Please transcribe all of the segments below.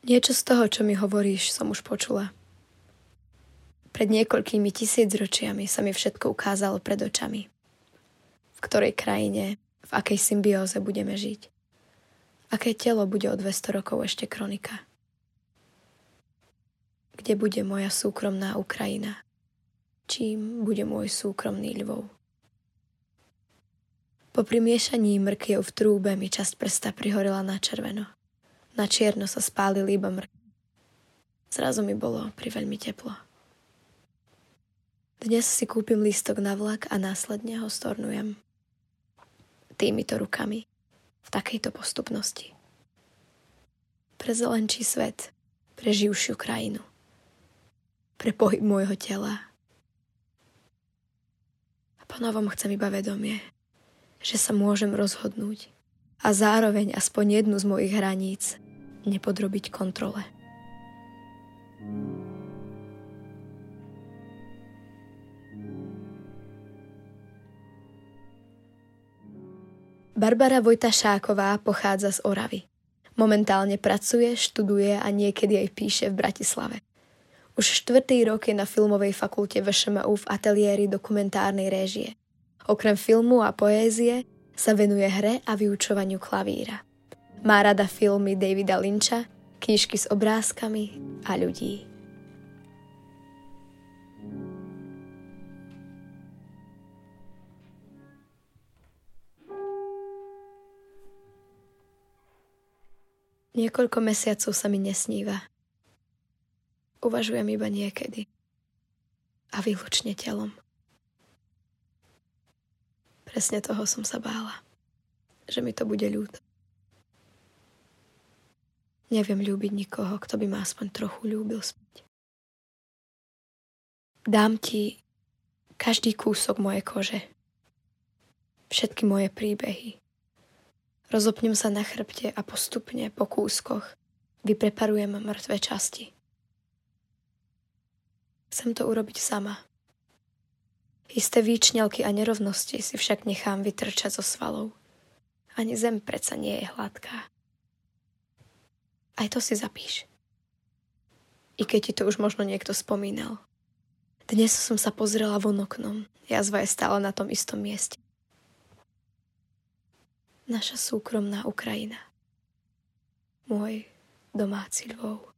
Niečo z toho, čo mi hovoríš, som už počula. Pred niekoľkými tisícročiami sa mi všetko ukázalo pred očami. V ktorej krajine, v akej symbióze budeme žiť. Aké telo bude o 200 rokov ešte kronika. Kde bude moja súkromná Ukrajina? Čím bude môj súkromný Lvov? Po primiešaní mrkiev v trúbe mi časť prsta prihorila na červeno. Na čierno sa spálili iba mrk. Zrazu mi bolo pri veľmi teplo. Dnes si kúpim lístok na vlak a následne ho stornujem. Týmito rukami, v takejto postupnosti. Pre zelenčí svet, pre živšiu krajinu, pre pohyb môjho tela. A ponovom chcem iba vedomie, že sa môžem rozhodnúť a zároveň aspoň jednu z mojich hraníc nepodrobiť kontrole. Barbara Vojta Šáková pochádza z Oravy. Momentálne pracuje, študuje a niekedy aj píše v Bratislave. Už štvrtý rok je na filmovej fakulte VŠMU v ateliéri dokumentárnej réžie. Okrem filmu a poézie sa venuje hre a vyučovaniu klavíra. Má rada filmy Davida Lynča, knižky s obrázkami a ľudí. Niekoľko mesiacov sa mi nesníva. Uvažujem iba niekedy. A výlučne telom. Presne toho som sa bála. Že mi to bude ľúto. Neviem ľúbiť nikoho, kto by ma aspoň trochu ľúbil späť. Dám ti každý kúsok mojej kože. Všetky moje príbehy. Rozopnem sa na chrbte a postupne po kúskoch vypreparujem mŕtve časti. Chcem to urobiť sama. Isté výčňalky a nerovnosti si však nechám vytrčať zo svalov. Ani zem predsa nie je hladká. Aj to si zapíš. I keď ti to už možno niekto spomínal. Dnes som sa pozrela von oknom. Jazva je stále na tom istom mieste. Naša súkromná Ukrajina. Môj domáci Lvov.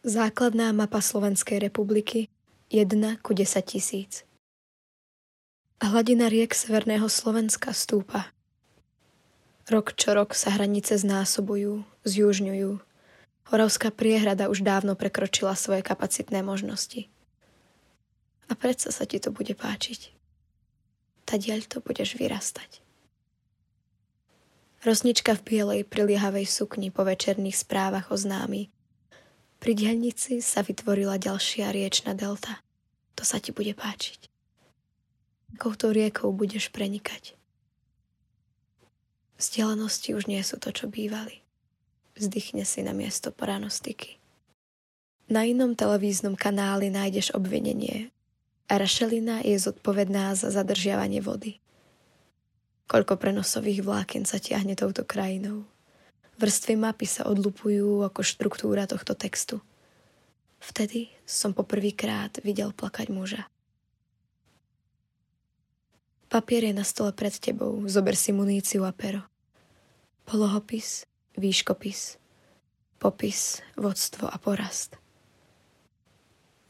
Základná mapa Slovenskej republiky 1 ku 10 tisíc. Hladina riek Severného Slovenska stúpa. Rok čo rok sa hranice znásobujú, zjužňujú. Horavská priehrada už dávno prekročila svoje kapacitné možnosti. A predsa sa ti to bude páčiť. Tadiaľ to budeš vyrastať. Rosnička v bielej priliehavej sukni po večerných správach oznámi, pri dielnici sa vytvorila ďalšia riečna delta. To sa ti bude páčiť. Akouto riekou budeš prenikať. Vzdialenosti už nie sú to, čo bývali. Vzdychne si na miesto pranostiky. Na inom televíznom kanáli nájdeš obvinenie a Rašelina je zodpovedná za zadržiavanie vody. Koľko prenosových vlákien sa tiahne touto krajinou. Vrstvy mapy sa odlupujú ako štruktúra tohto textu. Vtedy som poprvýkrát videl plakať muža. Papier je na stole pred tebou, zober si muníciu a pero. Polohopis, výškopis, popis, vodstvo a porast.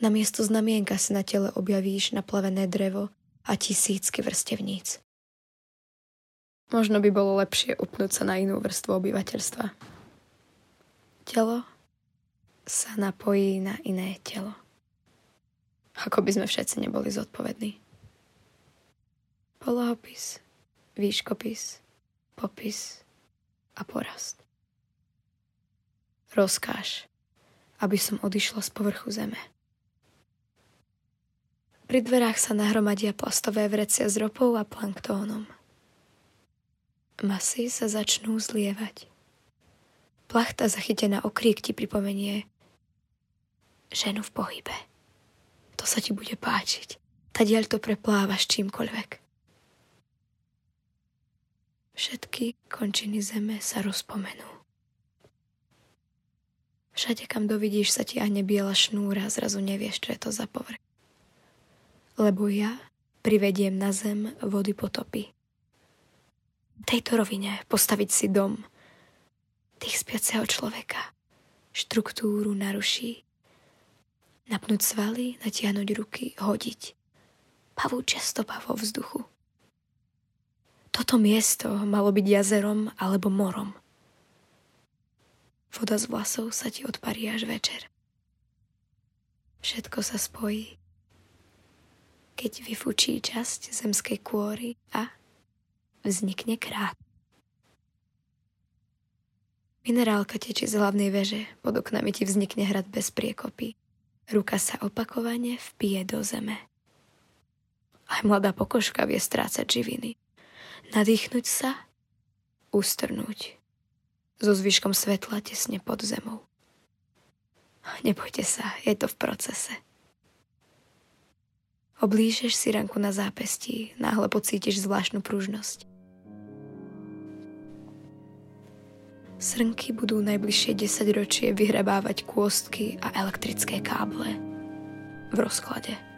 Na miesto znamienka si na tele objavíš naplavené drevo a tisícky vrstevníc. Možno by bolo lepšie upnúť sa na inú vrstvu obyvateľstva. Telo sa napojí na iné telo. Ako by sme všetci neboli zodpovední. Polohopis, výškopis, popis a porast. Rozkáž, aby som odišla z povrchu zeme. Pri dverách sa nahromadia plastové vrecia s ropou a planktónom. Masy sa začnú zlievať. Plachta zachytená okrík ti pripomenie ženu v pohybe. To sa ti bude páčiť. Tadiaľ to preplávaš čímkoľvek. Všetky končiny zeme sa rozpomenú. Všade, kam dovidíš, sa tiahne biela šnúra zrazu nevieš, čo je to za povrch. Lebo ja privediem na zem vody potopy. Tejto rovine postaviť si dom tých spiaceho človeka. Štruktúru naruší. Napnúť svaly, natiahnuť ruky, hodiť. Pavúčia stopa vo vzduchu. Toto miesto malo byť jazerom alebo morom. Voda z vlasov sa ti odparí až večer. Všetko sa spojí, keď vyfučí časť zemskej kôry a vznikne krát. Minerálka tečí z hlavnej veže, pod oknami ti vznikne hrad bez priekopy. Ruka sa opakovane vpije do zeme. Aj mladá pokožka vie strácať živiny. Nadýchnuť sa, ustrnúť so zvyškom svetla tesne pod zemou. Nebojte sa, je to v procese. Oblížeš si ranku na zápestí, náhle pocítiš zvláštnu pružnosť. Srnky budú najbližšie 10 ročie vyhrabávať kôstky a elektrické káble v rozklade.